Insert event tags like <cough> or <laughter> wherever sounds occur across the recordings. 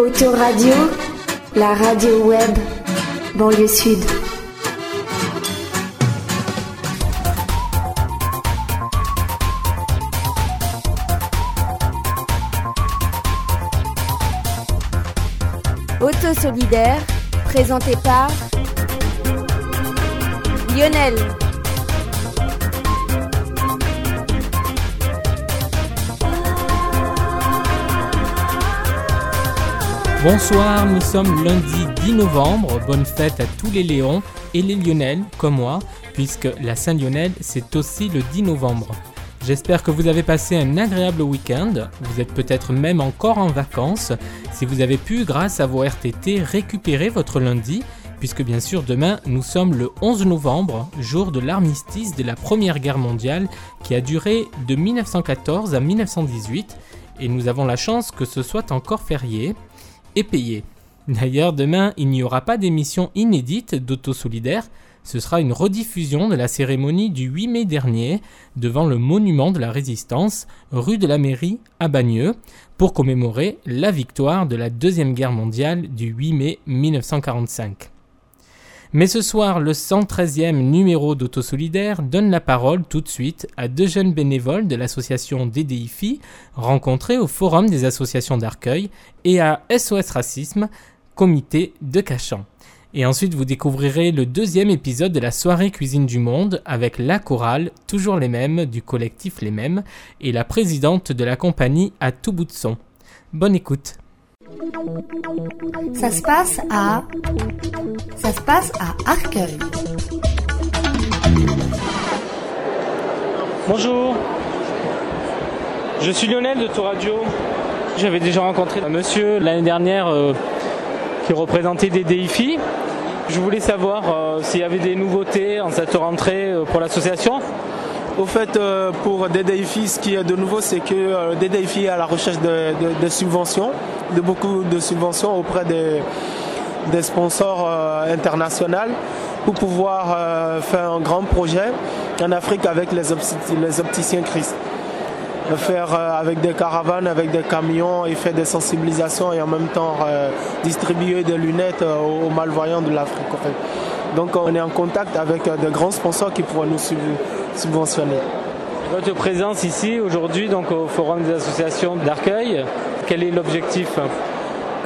Autoradio, la radio web, banlieue sud. Auto solidaire, présenté par Lionel. Bonsoir, nous sommes lundi 10 novembre. Bonne fête à tous les Léons et les Lionel, comme moi, puisque la Saint-Lionel, c'est aussi le 10 novembre. J'espère que vous avez passé un agréable week-end. Vous êtes peut-être même encore en vacances. Si vous avez pu, grâce à vos RTT, récupérer votre lundi, puisque bien sûr demain, nous sommes le 11 novembre, jour de l'armistice de la Première Guerre mondiale, qui a duré de 1914 à 1918, et nous avons la chance que ce soit encore férié et payé. D'ailleurs, demain, il n'y aura pas d'émission inédite d'Auto Solidaire. Ce sera une rediffusion de la cérémonie du 8 mai dernier devant le monument de la Résistance, rue de la Mairie à Bagneux, pour commémorer la victoire de la Deuxième Guerre mondiale du 8 mai 1945. Mais ce soir, le 113e numéro d'Autosolidaire donne la parole tout de suite à deux jeunes bénévoles de l'association DDIFI rencontrés au Forum des associations d'Arcueil et à SOS Racisme, comité de Cachan. Et ensuite, vous découvrirez le deuxième épisode de la soirée Cuisine du Monde avec la chorale, toujours les mêmes, du collectif Les Mêmes, et la présidente de la compagnie à tout bout de son. Bonne écoute. Ça se passe à. Ça se passe à Arcueil. Bonjour, je suis Lionel de Tour Radio. J'avais déjà rencontré un monsieur l'année dernière euh, qui représentait des DIFI. Je voulais savoir euh, s'il y avait des nouveautés en cette rentrée euh, pour l'association. Au fait, euh, pour DDIFI, ce qui est de nouveau, c'est que euh, DDIFI est à la recherche de, subventions, de beaucoup de subventions auprès des, sponsors euh, internationaux pour pouvoir faire un grand projet en Afrique avec les, opti- les opticiens Christ. Faire avec des caravanes, avec des camions et faire des sensibilisations et en même temps distribuer des lunettes aux, malvoyants de l'Afrique. Donc on est en contact avec de grands sponsors qui pourraient nous sub- subventionner. Votre présence ici aujourd'hui donc au Forum des associations d'Arcueil, quel est l'objectif?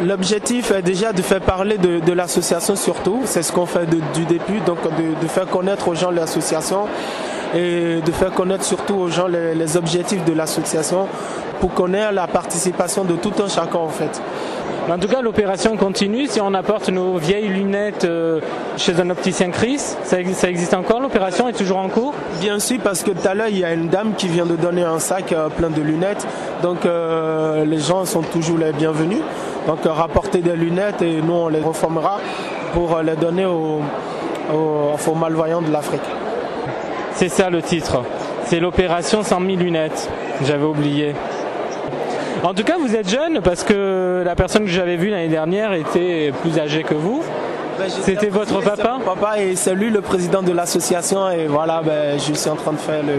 L'objectif est déjà de faire parler de, de l'association surtout, c'est ce qu'on fait de- du début, donc de, de faire connaître aux gens l'association et de faire connaître surtout aux gens les, les objectifs de l'association pour connaître la participation de tout un chacun en fait. En tout cas, l'opération continue. Si on apporte nos vieilles lunettes euh, chez un opticien Chris, ça, exi- ça existe encore? L'opération est toujours en cours? Bien sûr, parce que tout à l'heure, il y a une dame qui vient de donner un sac euh, plein de lunettes. Donc, euh, les gens sont toujours les bienvenus. Donc, rapporter des lunettes et nous, on les reformera pour les donner aux, aux- aux malvoyants de l'Afrique. C'est ça le titre. C'est l'opération 100 000 lunettes. J'avais oublié. En tout cas, vous êtes jeune parce que la personne que j'avais vue l'année dernière était plus âgée que vous. C'était votre papa? papa et c'est lui le président de l'association. Et voilà, ben, je suis en train de faire le.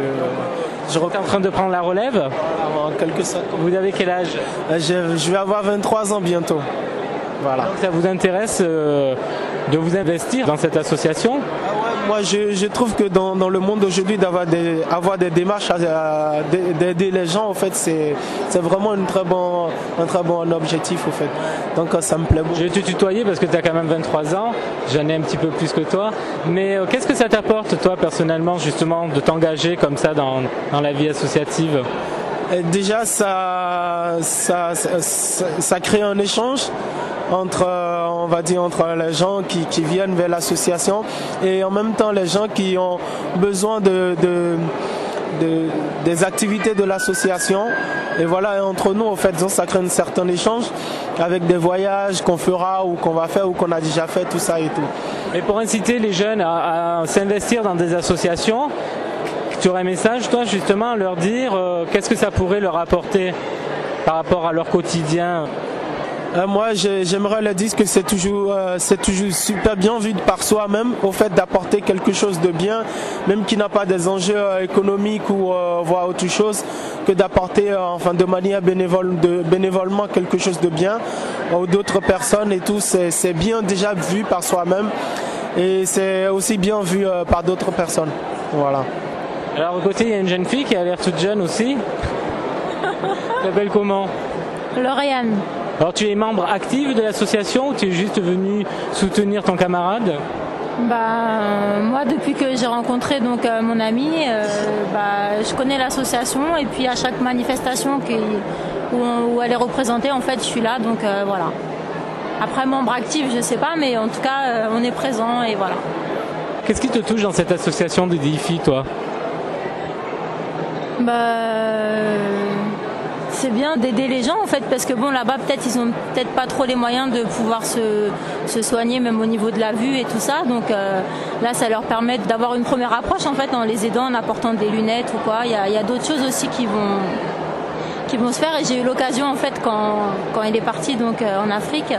Je êtes en train de prendre la relève? reprends en quelque sorte. Vous avez quel âge? Euh, Je, je vais avoir 23 ans bientôt. Voilà. Donc ça vous intéresse euh, de vous investir dans cette association? Ah moi, je, je trouve que dans, dans le monde d'aujourd'hui, d'avoir des, avoir des démarches, d'aider les gens, en fait, c'est, vraiment une très bon, un très bon objectif, en fait. Donc, euh, ça me plaît beaucoup. Je vais te tutoyer parce que tu as quand même 23 ans, j'en ai un petit peu plus que toi. Mais euh, qu'est-ce que ça t'apporte, toi, personnellement, justement, de t'engager comme ça dans, dans la vie associative? Et déjà, ça, ça, ça, ça- ça crée un échange entre, euh, on va dire, entre les gens qui, viennent vers l'association et en même temps les gens qui ont besoin de, de, de- des activités de l'association. Et voilà, et entre nous, en fait, ça crée un certain échange avec des voyages qu'on fera ou qu'on va faire ou qu'on a déjà fait, tout ça et tout. Et pour inciter les jeunes à, à s'investir dans des associations, tu aurais un message, toi, justement, à leur dire euh, qu'est-ce que ça pourrait leur apporter par rapport à leur quotidien? Euh, moi, j'ai- j'aimerais leur dire que c'est toujours, euh, c'est toujours super bien vu par soi-même, au fait d'apporter quelque chose de bien, même qui n'a pas des enjeux euh, économiques ou euh, voire autre chose, que d'apporter, euh, enfin, de manière bénévole, de, bénévolement quelque chose de bien ou d'autres personnes et tout, c'est bien déjà vu par soi-même et c'est aussi bien vu euh, par d'autres personnes. Voilà. Alors, au côté, il y a une jeune fille qui a l'air toute jeune aussi. <laughs> Tu t'appelles comment? Lauriane. Alors, tu es membre active de l'association ou tu es juste venu soutenir ton camarade Bah, euh, moi, depuis que j'ai rencontré donc euh, mon amie, euh, bah, je connais l'association et puis à chaque manifestation qui, où, où elle est représentée, en fait, je suis là, donc voilà. Après, membre actif, je sais pas, mais en tout cas, on est présent et voilà. Qu'est-ce qui te touche dans cette association des DIFI, toi? Bah, c'est bien d'aider les gens en fait parce que bon là-bas peut-être ils ont peut-être pas trop les moyens de pouvoir se, soigner même au niveau de la vue et tout ça. Donc euh, là ça leur permet d'avoir une première approche en fait en les aidant en apportant des lunettes ou quoi. Il y a, d'autres choses aussi qui vont se faire. Et j'ai eu l'occasion en fait quand, quand il est parti donc euh, en Afrique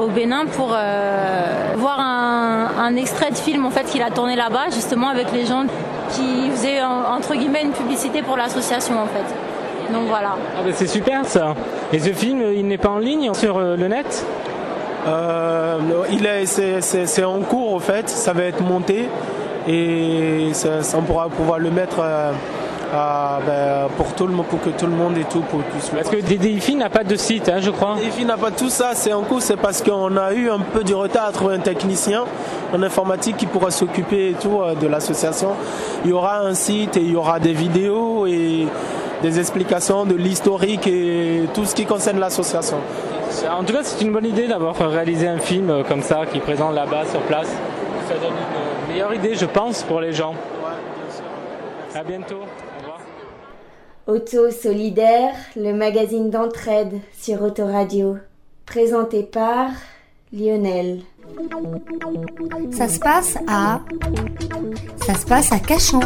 au Bénin pour euh, voir un, un extrait de film en fait qu'il a tourné là-bas justement avec les gens qui faisaient en- entre guillemets une publicité pour l'association en fait. Donc voilà. Ah ben, C'est super ça. Et ce film, il n'est pas en ligne sur euh, le net? Euh, il est, c'est, c'est- c'est en cours en fait, ça va être monté et ça, ça, on pourra pouvoir le mettre euh, à- ben, pour tout le monde, pour que tout le monde et tout pour puisse le Parce que DDIFI n'a pas de site, hein, je crois. Puis n'a pas tout ça, c'est en cours, c'est parce qu'on a eu un peu du retard à trouver un technicien en informatique qui pourra s'occuper et tout euh, de l'association. Il y aura un site et il y aura des vidéos et des explications de l'historique et tout ce qui concerne l'association. En tout cas, c'est une bonne idée d'avoir réalisé un film euh, comme ça qui présente là-bas sur place. Ça donne une meilleure idée, je pense, pour les gens. À bientôt. Au revoir. Auto Solidaire, le magazine d'entraide sur Autoradio. Présenté par Lionel. Ça se passe à. Ça se passe à Cachan.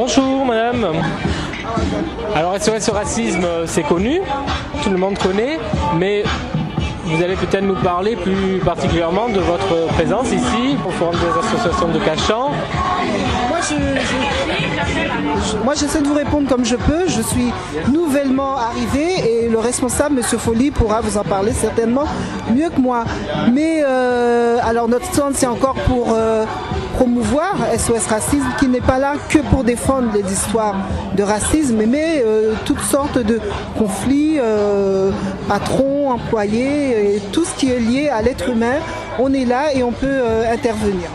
Bonjour madame. Alors SOS Racisme, euh, c'est connu, tout le monde connaît, mais vous allez peut-être nous parler plus particulièrement de votre présence ici au Forum des associations de Cachan. Moi, je, j'essaie de vous répondre comme je peux. Je suis nouvellement arrivé et le responsable, Monsieur Folly, pourra vous en parler certainement mieux que moi. Mais euh, alors notre stand, c'est encore pour euh, promouvoir SOS Racisme, qui n'est pas là que pour défendre les histoires de racisme, mais euh, toutes sortes de conflits, euh, patrons, employés, tout ce qui est lié à l'être humain. On est là et on peut euh, intervenir.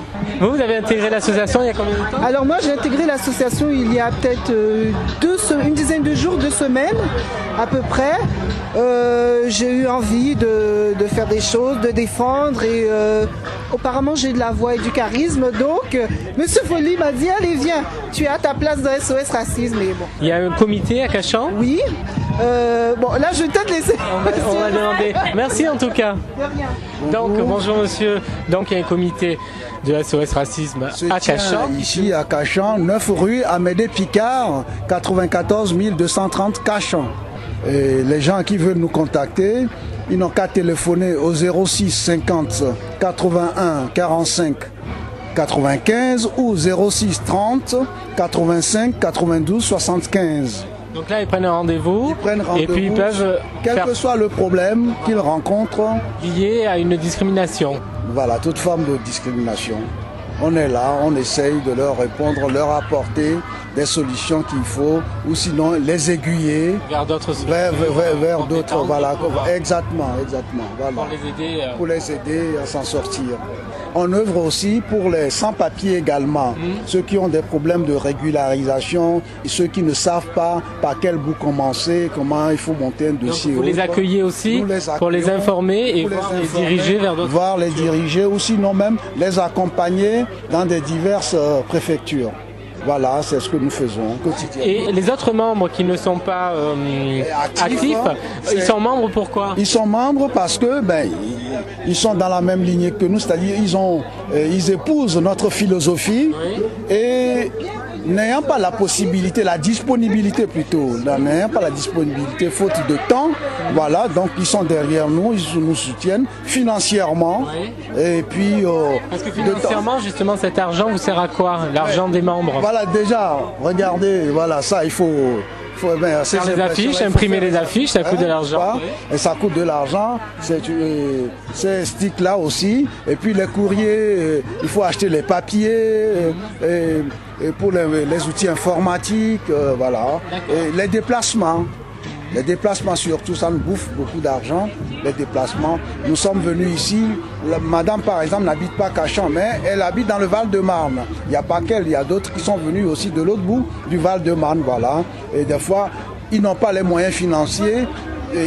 Vous, vous avez intégré l'association il y a combien de temps Alors moi j'ai intégré l'association il y a peut-être euh, deux une dizaine de jours, deux semaines à peu près. Euh, j'ai eu envie de, de faire des choses, de défendre et euh, apparemment j'ai de la voix et du charisme. Donc euh, Monsieur Folly m'a dit allez viens, tu es à ta place dans SOS Racisme. Et bon, Il y a un comité à Cachan oui. Euh, bon là je vais peut-être laisser. On va demander. Merci en tout cas. De rien. Donc bonjour monsieur. Donc il y a un comité de SOS Racisme se à Cachan. Ici à Cachan, 9 rue Amédée Picard, 94 230 Cachan. Et les gens qui veulent nous contacter, ils n'ont qu'à téléphoner au 06 50 81 45 95 ou 06 30 85 92 75. Donc là ils prennent un rendez-vous Ils prennent et puis ils rendez-vous, peuvent Quel faire que soit le problème qu'ils rencontrent, lié à une discrimination. Voilà, toute forme de discrimination. On est là, on essaye de leur répondre, leur apporter des solutions qu'il faut, ou sinon les aiguiller vers d'autres vers, vers, vers- vers d'autres. Voilà, exactement, exactement. Voilà. pour les aider. euh, Pour les aider à s'en sortir. On œuvre aussi pour les sans-papiers également, Mhm. ceux qui ont des problèmes de régularisation, ceux qui ne savent pas par quel bout commencer, comment il faut monter un Donc dossier. vous les accueillez aussi les pour les informer et les voir les diriger vers d'autres. Voir les diriger ou sinon même les accompagner dans des diverses euh, préfectures. Voilà, c'est ce que nous faisons quotidiennement. Et les autres membres qui ne sont pas euh, actifs, actifs, hein, ils sont membres pourquoi? Ils sont membres parce que ben ils, ils sont dans la même lignée que nous, c'est-à-dire ils ont euh, ils épousent notre philosophie et n'ayant pas la possibilité, la disponibilité plutôt, n'ayant pas la disponibilité faute de temps, voilà, donc ils sont derrière nous, ils nous soutiennent financièrement. Et puis euh, Parce que financièrement, justement, cet argent vous sert à quoi? L'argent des membres. Voilà, déjà, regardez, voilà, ça, il faut, faut ben, ces Faire les affiches, imprimer faire les affiches, ça coûte de l'argent. pas Et ça coûte de l'argent. Euh, Ces sticks-là aussi. Et puis les courriers, euh, il faut acheter les papiers. euh, et, et pour les, les outils informatiques, euh, voilà. Et les déplacements. Les déplacements surtout, ça nous bouffe beaucoup d'argent. Les déplacements. Nous sommes venus ici. Madame, par exemple, n'habite pas Cachan, mais elle habite dans le Val-de-Marne. Il n'y a pas qu'elle, il y a d'autres qui sont venus aussi de l'autre bout du Val-de-Marne, voilà. Et des fois, ils n'ont pas les moyens financiers.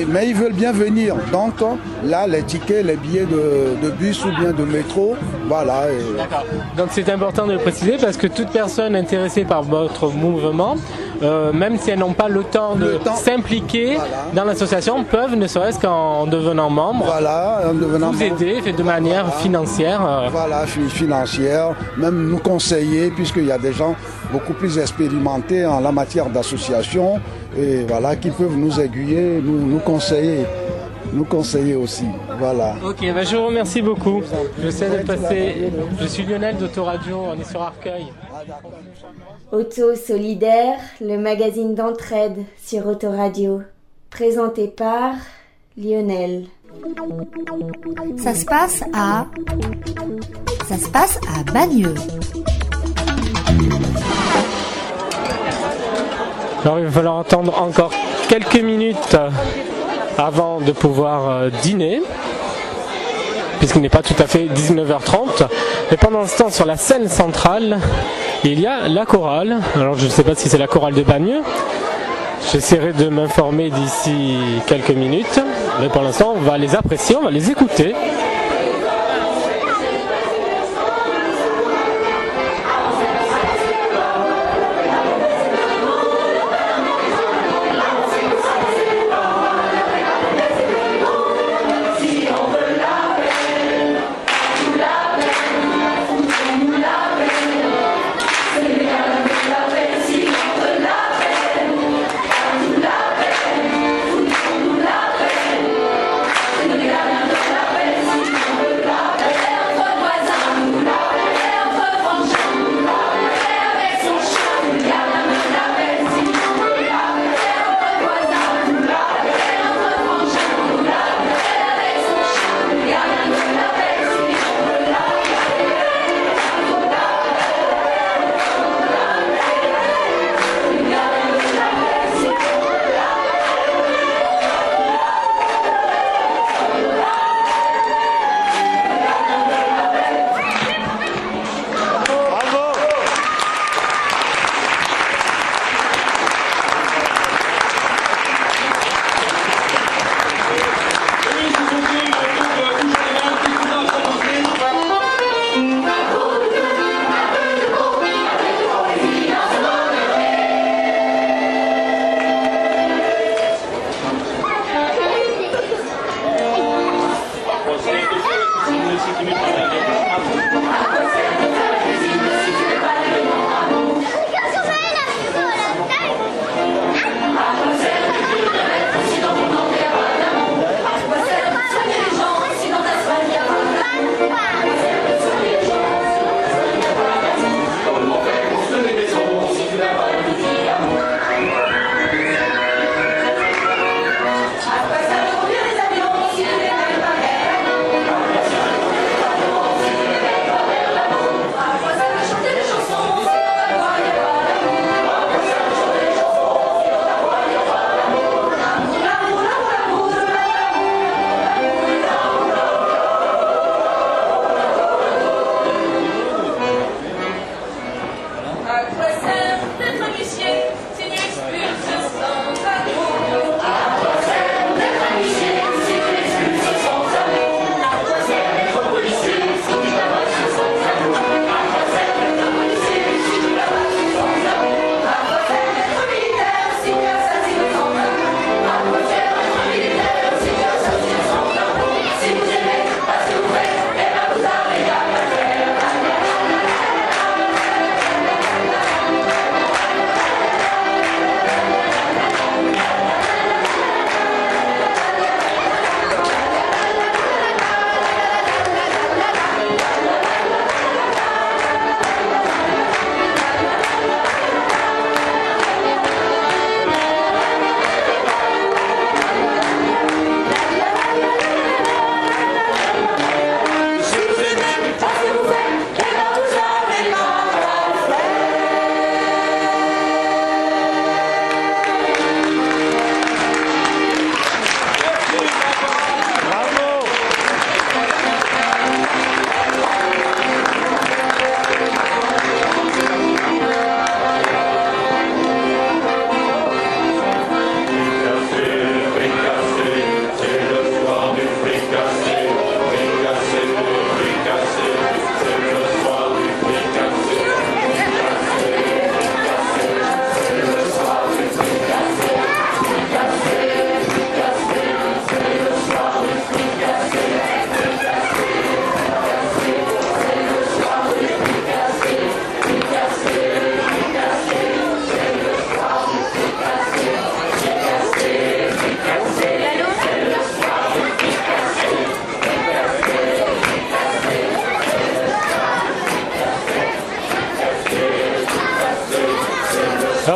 mais ils veulent bien venir. Donc là, les tickets, les billets de, de bus ou bien de métro, voilà. et- Donc c'est important de le préciser parce que toute personne intéressée par votre mouvement, euh, même si elles n'ont pas le temps de s'impliquer dans l'association, peuvent, ne serait-ce qu'en devenant membre, voilà, en devenant vous membre. aider de manière financière. euh, Voilà, fi- financière, même nous conseiller, puisqu'il y a des gens beaucoup plus expérimentés en la matière d'association, et voilà, qui peuvent nous aiguiller, nous, nous conseiller, nous conseiller aussi. Voilà. Ok, bah, je vous remercie beaucoup. Je sais de passer. Je suis Lionel d'Autoradio, on est sur Arcueil. Auto Solidaire, le magazine d'entraide sur Autoradio. Présenté par Lionel. Ça se passe à. Ça se passe à Bagneux. Alors il va falloir attendre encore quelques minutes euh, avant de pouvoir euh, dîner, puisqu'il n'est pas tout à fait 19h30. Et pendant ce temps, sur la scène centrale, il y a la chorale. Alors je ne sais pas si c'est la chorale de Bagneux. J'essaierai de m'informer d'ici quelques minutes. Mais pour l'instant, on va les apprécier, on va les écouter.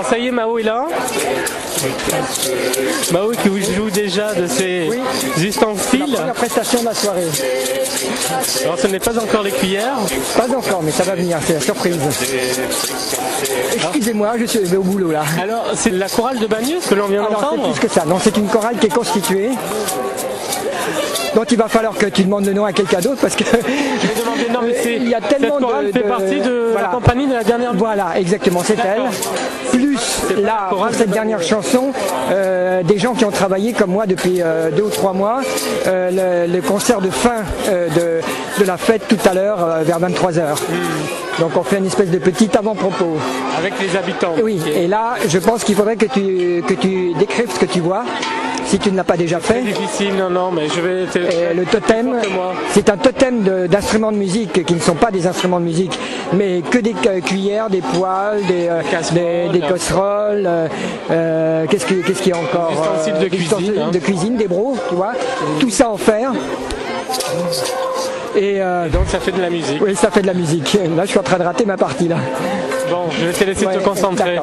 Ça y est, Mao est là. Mao qui joue déjà de ses ustensiles. La prestation de la soirée. Alors ce n'est pas encore les cuillères. Pas encore, mais ça va venir, c'est la surprise. Excusez-moi, je suis au boulot là. Alors c'est la chorale de Bagneux que l'on vient d'entendre plus que ça, non, c'est une chorale qui est constituée. Donc il va falloir que tu demandes le nom à quelqu'un d'autre parce que <laughs> non, mais il y a tellement cette chorale de, fait partie de la compagnie de la dernière. Voilà, exactement, c'est elle. Plus là, pour cette dernière chanson, euh, des gens qui ont travaillé comme moi depuis euh, deux ou trois mois, euh, le, le, concert de fin de, de, la fête tout à l'heure vers 23h. Donc on fait une espèce de petit avant-propos. Avec les habitants. Oui, et là, je pense qu'il faudrait que tu, que tu décrives ce que tu vois si tu ne l'as pas déjà fait. C'est difficile, non, non, mais je vais. Et le totem, c'est un totem d'instruments de, de, musique qui ne sont pas des instruments de musique, mais que des cuillères, des poils, des, euh, des, des, casseroles. Euh, Qu'est-ce qu'il qu qu y a encore Des ustensiles de, cuisine, de cuisine, des bros, tu vois. Tout ça en fer. Et euh, donc ça fait de la musique. Oui, ça fait de la musique. Là, je suis en train de rater ma partie là. Bon, je vais te laisser ouais, te concentrer.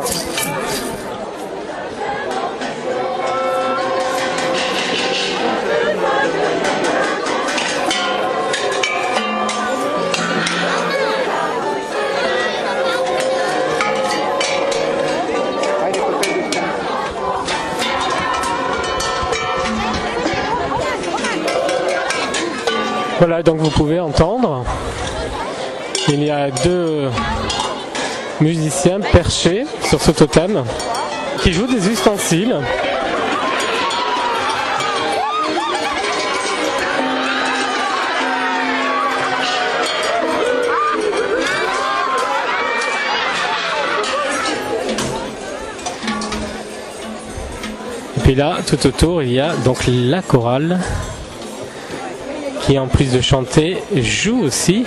Voilà, donc vous pouvez entendre, il y a deux musiciens perchés sur ce totem qui jouent des ustensiles. Et puis là, tout autour, il y a donc la chorale qui en plus de chanter joue aussi.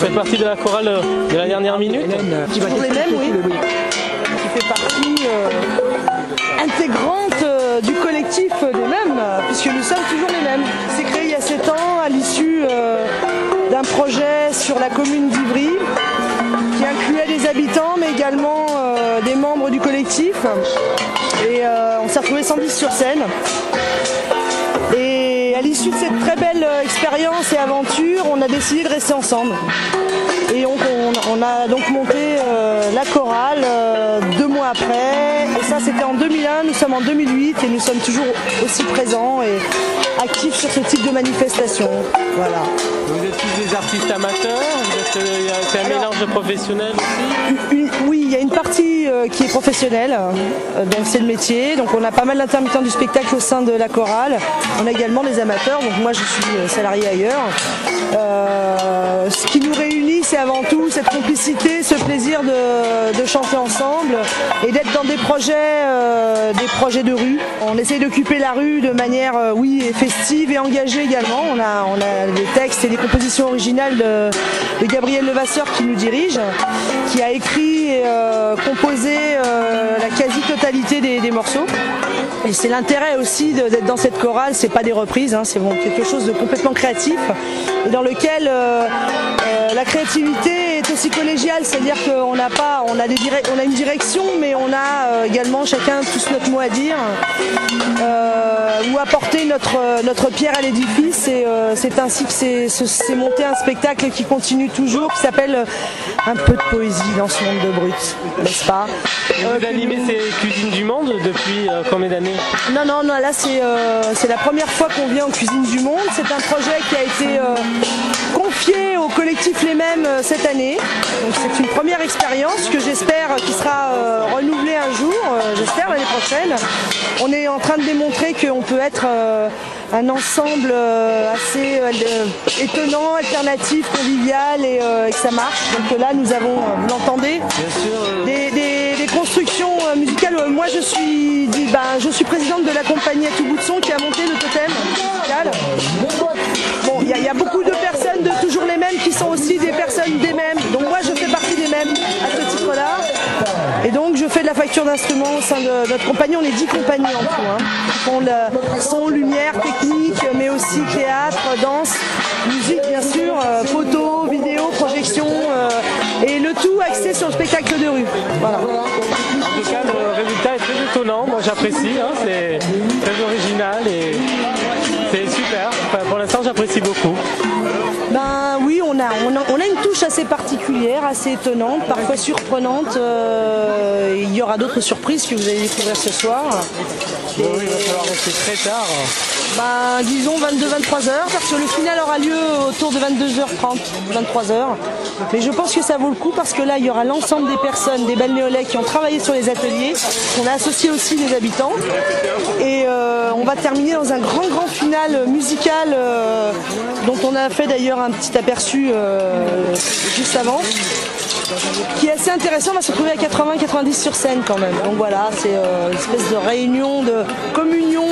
Faites partie de la chorale de la dernière minute Toujours les mêmes, oui. Qui fait partie euh, intégrante euh, du collectif des mêmes, puisque nous sommes toujours les mêmes. C'est créé il y a 7 ans à l'issue euh, d'un projet sur la commune d'Ivry qui incluait des habitants mais également euh, des membres du collectif. Et euh, on s'est retrouvés 110 sur scène. Et à l'issue de cette très belle euh, expérience et aventure, on a décidé de rester ensemble. Et on, on, on a donc monté euh, la chorale euh, deux mois après. Et ça, c'était en 2001. Nous sommes en 2008 et nous sommes toujours aussi présents et actifs sur ce type de manifestation. Voilà. Vous êtes tous des artistes amateurs Vous êtes, C'est un mélange de professionnels aussi Une- oui, y a une partie euh, qui est professionnelle, euh, donc c'est le métier. Donc on a pas mal d'intermittents du spectacle au sein de la chorale. On a également des amateurs, donc moi je suis euh, salarié ailleurs. Ce qui nous réunit, c'est avant tout cette complicité, ce plaisir de, chanter ensemble et d'être dans des projets, des projets de rue. On essaye d'occuper la rue de manière, oui, festive et engagée également. On a, des textes et des compositions originales de, Gabriel Levasseur qui nous dirige, qui a écrit euh, composé euh, la quasi-totalité des, morceaux. Et c'est l'intérêt aussi d'être dans cette chorale, c'est pas des reprises, hein, c'est quelque chose de complètement créatif et dans lequel euh, la créativité aussi collégiale, c'est-à-dire qu'on n'a pas, on a des on a une direction, mais on a euh, également chacun tous notre mot à dire euh, ou apporter notre notre pierre à l'édifice. Et euh, c'est ainsi que c'est monté un spectacle qui continue toujours, qui s'appelle euh, un peu de poésie dans ce monde de brut, n'est-ce pas? Vous animez ces cuisines du monde depuis euh, combien d'années? Non, non, non, là c'est euh, c'est la première fois qu'on vient en Cuisine du Monde. C'est un projet qui a été euh, confié au collectif Les Mêmes euh, cette année. Donc c'est une première expérience que j'espère qui sera euh, renouvelée un jour. Euh, Manchester l'année prochaine. On est en train de démontrer qu'on peut être un ensemble assez étonnant, alternatif, convivial et, que ça marche. Donc là, nous avons, vous l'entendez, des, des, constructions musicales. Moi, je suis, ben, je suis présidente de la compagnie à tout bout de son qui a monté le totem d'instruments au sein de notre compagnie. On est dix compagnies en tout. Hein. le son, lumière, technique, mais aussi théâtre, danse, musique, bien sûr, euh, photo, vidéo, projection, euh, et le tout axé sur le spectacle de rue. Voilà. En tout cas, le résultat est très étonnant. Moi, j'apprécie. Hein. C'est très original et assez particulière, assez étonnante, parfois surprenante. Euh, il y aura d'autres surprises que vous allez découvrir ce soir. oui, il va falloir rester très tard. Ben, disons 22-23 heures, parce que le final aura lieu autour de 22h30, 23h. Mais je pense que ça vaut le coup parce que là, il y aura l'ensemble des personnes, des balnéolais qui ont travaillé sur les ateliers. On a associé aussi les habitants. Et euh, on va terminer dans un grand, grand final musical euh, dont on a fait d'ailleurs un petit aperçu euh, juste avant qui est assez intéressant, on va se retrouver à 80-90 sur scène quand même. Donc voilà, c'est une espèce de réunion, de communion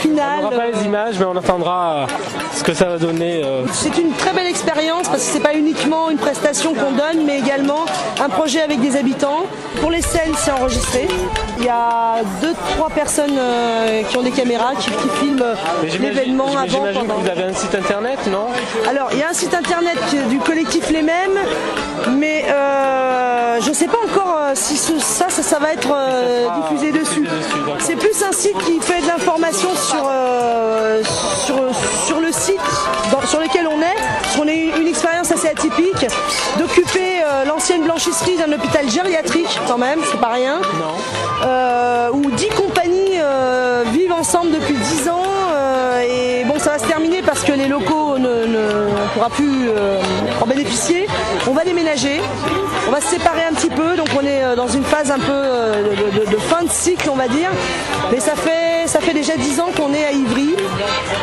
finale. On n'aura pas les images, mais on entendra ce que ça va donner. C'est une très belle expérience parce que c'est pas uniquement une prestation qu'on donne, mais également un projet avec des habitants. Pour les scènes, c'est enregistré. Il y a deux, trois personnes qui ont des caméras qui, filment l'événement avant. J'imagine que vous avez un site internet, non? Alors, il y a un site internet du collectif Les Mêmes, mais euh, je ne sais pas encore euh, si ça, ça, va être euh, diffusé dessus. C'est plus un site qui fait de l'information sur, sur, le site sur lequel on est. On a eu une expérience assez atypique d'occuper l'ancienne blanchisserie d'un hôpital gériatrique, quand même, c'est pas rien. où dix compagnies vivent ensemble depuis dix ans. et bon, ça va se terminer parce que les locaux pourra plus en bénéficier. On va déménager, on va se séparer un petit peu, donc on est euh, dans une phase un peu euh, de, fin de cycle, on va dire. Mais ça fait, ça fait déjà 10 ans qu'on est à Ivry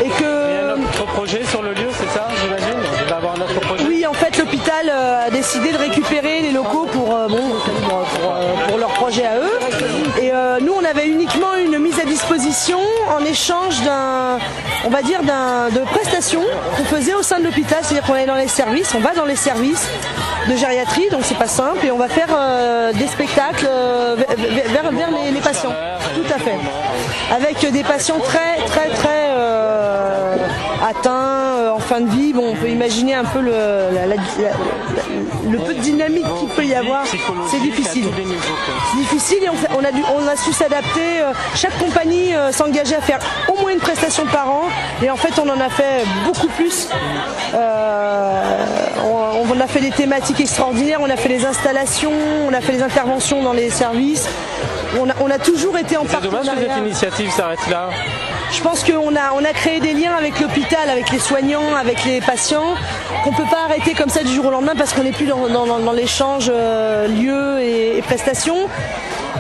et que. notre projet sur le lieu, c'est ça, j'imagine? On va avoir notre projet? Oui, en fait, l'hôpital euh, a décidé de récupérer les locaux pour, bon, pour, leur projet à eux. Et nous, on avait uniquement en échange d'un, on va dire, d'un, de prestations qu'on faisait au sein de l'hôpital. C'est-à-dire qu'on est dans les services, on va dans les services de gériatrie, donc c'est pas simple, et on va faire euh, des spectacles euh, vers, les, patients. Tout à fait. Avec des patients très très très euh, atteints fin de vie. Bon, on peut imaginer un peu le, le peu de dynamique qu'il peut y avoir. C'est difficile. C'est difficile et on, a, dû, on a su s'adapter. Chaque compagnie s'engageait à faire au moins une prestation par an, et en fait on en a fait beaucoup plus. on a fait des thématiques extraordinaire. On a fait les installations, on a fait les interventions dans les services. On a, toujours été en partenariat. C'est dommage que cette initiative s'arrête là. Je pense qu'on a, on créé des liens avec l'hôpital, avec les soignants, avec les patients, qu'on ne peut pas arrêter comme ça du jour au lendemain parce qu'on n'est plus dans, l'échange euh, lieux et prestations.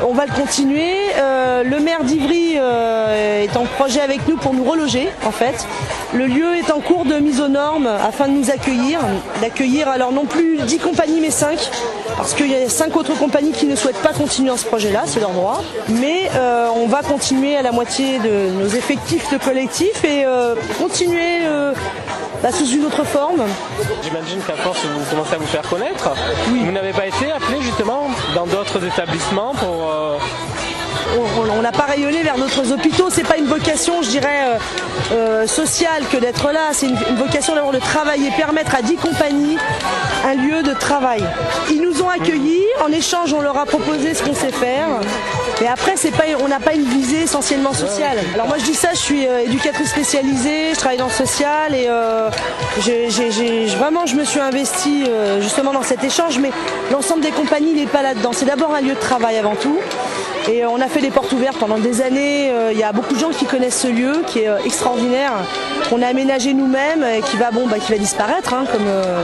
On va le continuer. Euh, le maire d'Ivry euh, est en projet avec nous pour nous reloger en fait. Le lieu est en cours de mise aux normes afin de nous accueillir. D'accueillir alors non plus 10 compagnies mais 5 parce qu'il y a 5 autres compagnies qui ne souhaitent pas continuer dans ce projet-là, c'est leur droit. Mais euh, on va continuer à la moitié de nos effectifs de collectif et continuer bah, sous une autre forme. J'imagine qu'à force vous commencez à vous faire connaître. Vous n'avez pas été appelé justement dans d'autres établissements pour euh, on n'a pas rayonné vers d'autres hôpitaux. C'est pas une vocation, je dirais, euh, euh, sociale que d'être là. C'est une, vocation d'avoir de travailler, permettre à 10 compagnies un lieu de travail. Ils nous ont accueillis. En échange, on leur a proposé ce qu'on sait faire. Mais après, c'est pas, on n'a pas une visée essentiellement sociale. Alors moi, je dis ça, je suis euh, éducatrice spécialisée, je travaille dans le social et vraiment, je me suis investie justement dans cet échange. Mais l'ensemble des compagnies n'est pas là-dedans. C'est d'abord un lieu de travail avant tout. Et on a fait des portes ouvertes pendant des années. Euh, il y a beaucoup de gens qui connaissent ce lieu, qui est euh, extraordinaire, qu'on a aménagé nous-mêmes et qui va, bon, bah, qui va disparaître, hein, comme euh,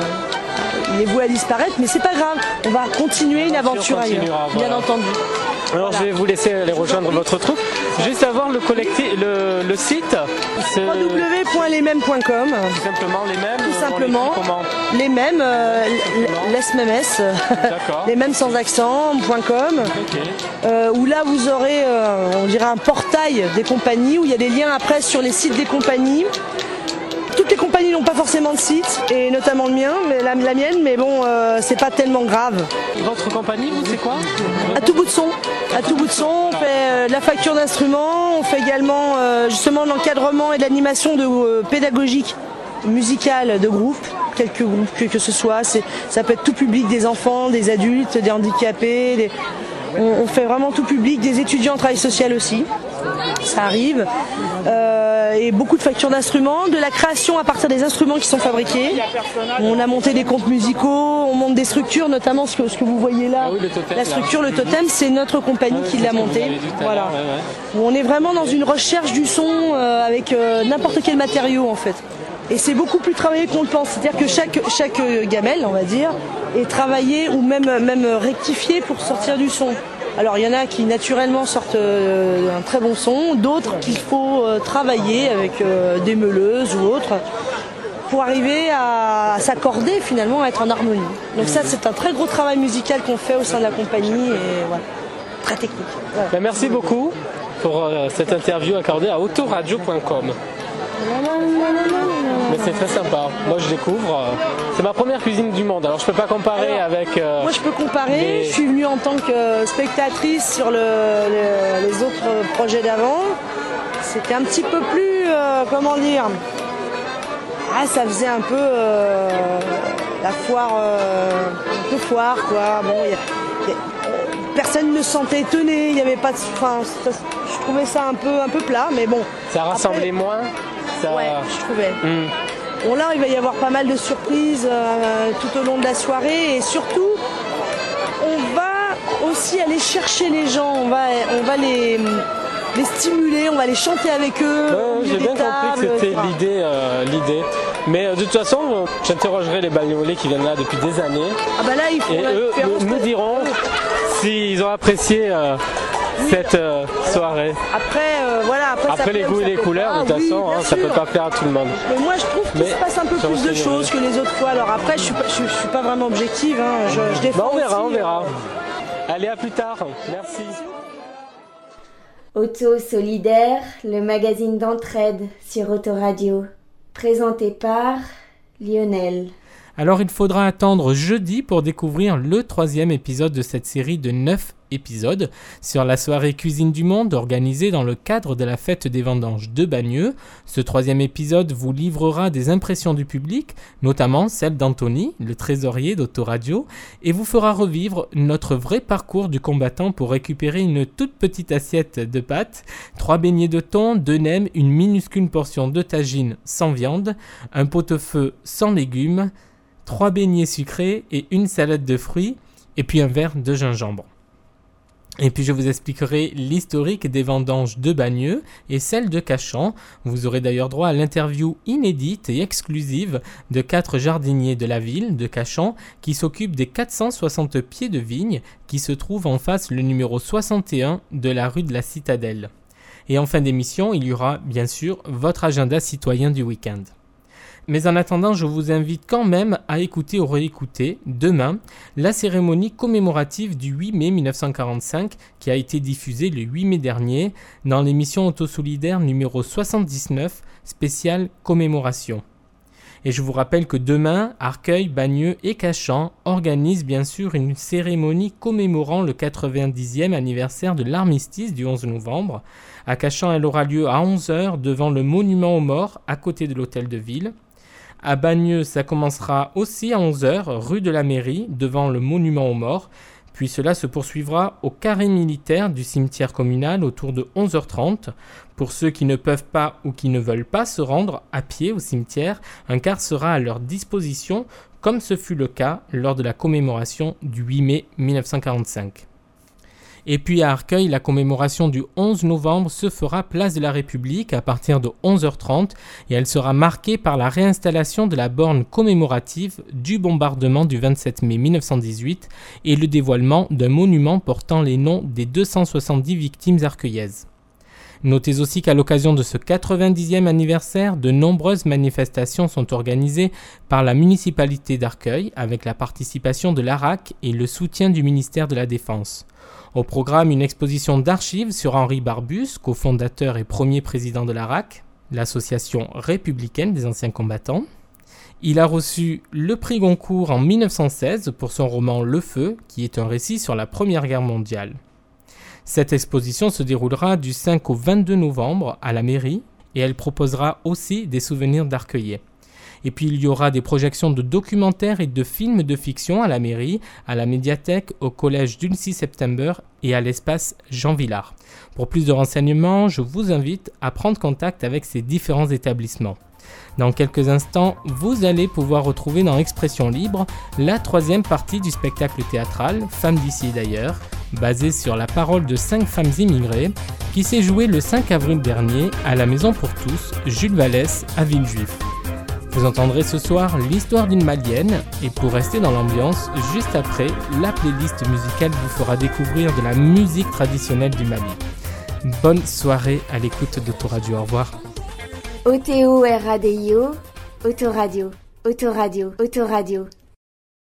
il est voué à disparaître, mais c'est pas grave. On va continuer une aventure ailleurs, bien entendu. Alors je vais vous laisser aller rejoindre votre troupe. Juste avoir le collectif, le, le site. www.lesmêmes.com. Tout simplement les mêmes. Tout simplement. comment Les mêmes, euh, les <laughs> mêmes sans accent.com, Ok. euh, où là vous aurez, euh, on dirait un portail des compagnies, où il y a des liens après sur les sites des compagnies. Toutes les compagnies n'ont pas forcément de site, et notamment le mien, mais la, la mienne, mais bon, euh, c'est pas tellement grave. Votre compagnie, vous, c'est quoi À tout bout de son, à tout bout de son, on fait euh, de la facture d'instruments, on fait également euh, justement de l'encadrement et de l'animation de euh, pédagogique musicale de groupes, quelques groupes que, que ce soit. C'est, ça peut être tout public, des enfants, des adultes, des handicapés. des- on, on fait vraiment tout public, des étudiants en travail social aussi. Ça arrive. Euh, et beaucoup de factures d'instruments, de la création à partir des instruments qui sont fabriqués. On a monté des comptes musicaux, on monte des structures, notamment ce que, ce que vous voyez là. Ah la structure, le totem, c'est notre compagnie qui l'a monté. Voilà. On est vraiment dans une recherche du son euh, avec euh, n'importe quel matériau en fait. Et c'est beaucoup plus travaillé qu'on le pense. C'est-à-dire que chaque, chaque gamelle, on va dire, est travaillée ou même, même rectifiée pour sortir du son. Alors il y en a qui naturellement sortent euh, un très bon son, d'autres qu'il faut euh, travailler avec euh, des meuleuses ou autres pour arriver à, s'accorder finalement, à être en harmonie. Donc ça c'est un très gros travail musical qu'on fait au sein de la compagnie et voilà, très technique. Voilà. Ben, merci beaucoup pour cette interview accordée à autoradio.com. Mais c'est très sympa. Moi, je découvre. C'est ma première cuisine du monde. Alors, je peux pas comparer Alors, avec. euh, Moi, je peux comparer. Je suis venue en tant que spectatrice sur le- le- les autres projets d'avant. C'était un petit peu plus, euh, comment dire, ah, ça faisait un peu euh, la foire, un peu foire, quoi. Bon, il y a- il y a- personne ne se sentait étonné. Il n'y avait pas de, enfin, trouvais ça un peu, un peu plat, mais bon. Ça rassemblait Après- moins. Ça... Ouais, je trouvais. Hmm. Bon là, il va y avoir pas mal de surprises euh, tout au long de la soirée et surtout, on va aussi aller chercher les gens, on va, on va les, les stimuler, on va les chanter avec eux. Ouais, J'ai bien compris que c'était l'idée. euh, l'idée. Mais euh, de toute façon, j'interrogerai les bagnolet qui viennent là depuis des années. Ah bah là, il faut Et eux nous de- diront s'ils ont apprécié cette euh, soirée. Après, euh, voilà, après, ça les goûts et les couleurs, pas. de toute Oui, façon, hein, ça peut pas plaire à tout le monde. Mais moi, je trouve qu'il se passe un peu plus de choses que les autres fois. Alors après, je suis pas, je, suis- je suis pas vraiment objective. hein. Je, je défends Bah, on verra, on verra. euh, Allez, à plus tard. Merci. Auto Solidaire, le magazine d'entraide sur Autoradio. Présenté par Lionel. Alors il faudra attendre jeudi pour découvrir le troisième épisode de cette série de 9 épisodes sur la soirée Cuisine du Monde organisée dans le cadre de la fête des vendanges de Bagneux. Ce troisième épisode vous livrera des impressions du public, notamment celle d'Anthony, le trésorier d'Autoradio, et vous fera revivre notre vrai parcours du combattant pour récupérer une toute petite assiette de pâtes, trois beignets de thon, deux nems, une minuscule portion de tagine sans viande, un pot-au-feu sans légumes, trois beignets sucrés et une salade de fruits, et puis un verre de gingembre. Et puis je vous expliquerai l'historique des vendanges de Bagneux et celle de Cachan. Vous aurez d'ailleurs droit à l'interview inédite et exclusive de quatre jardiniers de la ville de Cachan qui s'occupent des 460 pieds de vigne qui se trouvent en face le numéro 61 de la rue de la Citadelle. Et en fin d'émission, il y aura bien sûr votre agenda citoyen du week-end. Mais en attendant, je vous invite quand même à écouter ou réécouter demain la cérémonie commémorative du 8 mai 1945 qui a été diffusée le 8 mai dernier dans l'émission Autosolidaire numéro 79 spéciale commémoration. Et je vous rappelle que demain, Arcueil, Bagneux et Cachan organisent bien sûr une cérémonie commémorant le 90e anniversaire de l'armistice du 11 novembre. À Cachan, elle aura lieu à 11h devant le monument aux morts à côté de l'hôtel de ville. À Bagneux, ça commencera aussi à 11h, rue de la Mairie, devant le monument aux morts. Puis cela se poursuivra au carré militaire du cimetière communal autour de 11h30. Pour ceux qui ne peuvent pas ou qui ne veulent pas se rendre à pied au cimetière, un car sera à leur disposition, comme ce fut le cas lors de la commémoration du 8 mai 1945. Et puis à Arcueil, la commémoration du 11 novembre se fera place de la République à partir de 11h30 et elle sera marquée par la réinstallation de la borne commémorative du bombardement du 27 mai 1918 et le dévoilement d'un monument portant les noms des 270 victimes arcueillaises. Notez aussi qu'à l'occasion de ce 90e anniversaire, de nombreuses manifestations sont organisées par la municipalité d'Arcueil avec la participation de l'ARAC et le soutien du ministère de la Défense. Au programme, une exposition d'archives sur Henri Barbus, cofondateur et premier président de l'ARAC, l'association républicaine des anciens combattants. Il a reçu le prix Goncourt en 1916 pour son roman Le Feu, qui est un récit sur la Première Guerre mondiale. Cette exposition se déroulera du 5 au 22 novembre à la mairie et elle proposera aussi des souvenirs d'Arcueillet. Et puis il y aura des projections de documentaires et de films de fiction à la mairie, à la médiathèque, au collège du 6 septembre et à l'espace Jean Villard. Pour plus de renseignements, je vous invite à prendre contact avec ces différents établissements. Dans quelques instants, vous allez pouvoir retrouver dans Expression Libre la troisième partie du spectacle théâtral Femmes d'ici et d'ailleurs, basé sur la parole de cinq femmes immigrées, qui s'est joué le 5 avril dernier à la Maison pour tous, Jules Vallès, à Villejuif. Vous entendrez ce soir l'histoire d'une malienne et pour rester dans l'ambiance, juste après, la playlist musicale vous fera découvrir de la musique traditionnelle du Mali. Bonne soirée à l'écoute d'Autoradio. Au revoir. O-T-O-R-A-D-I-O, Autoradio, Autoradio, Autoradio.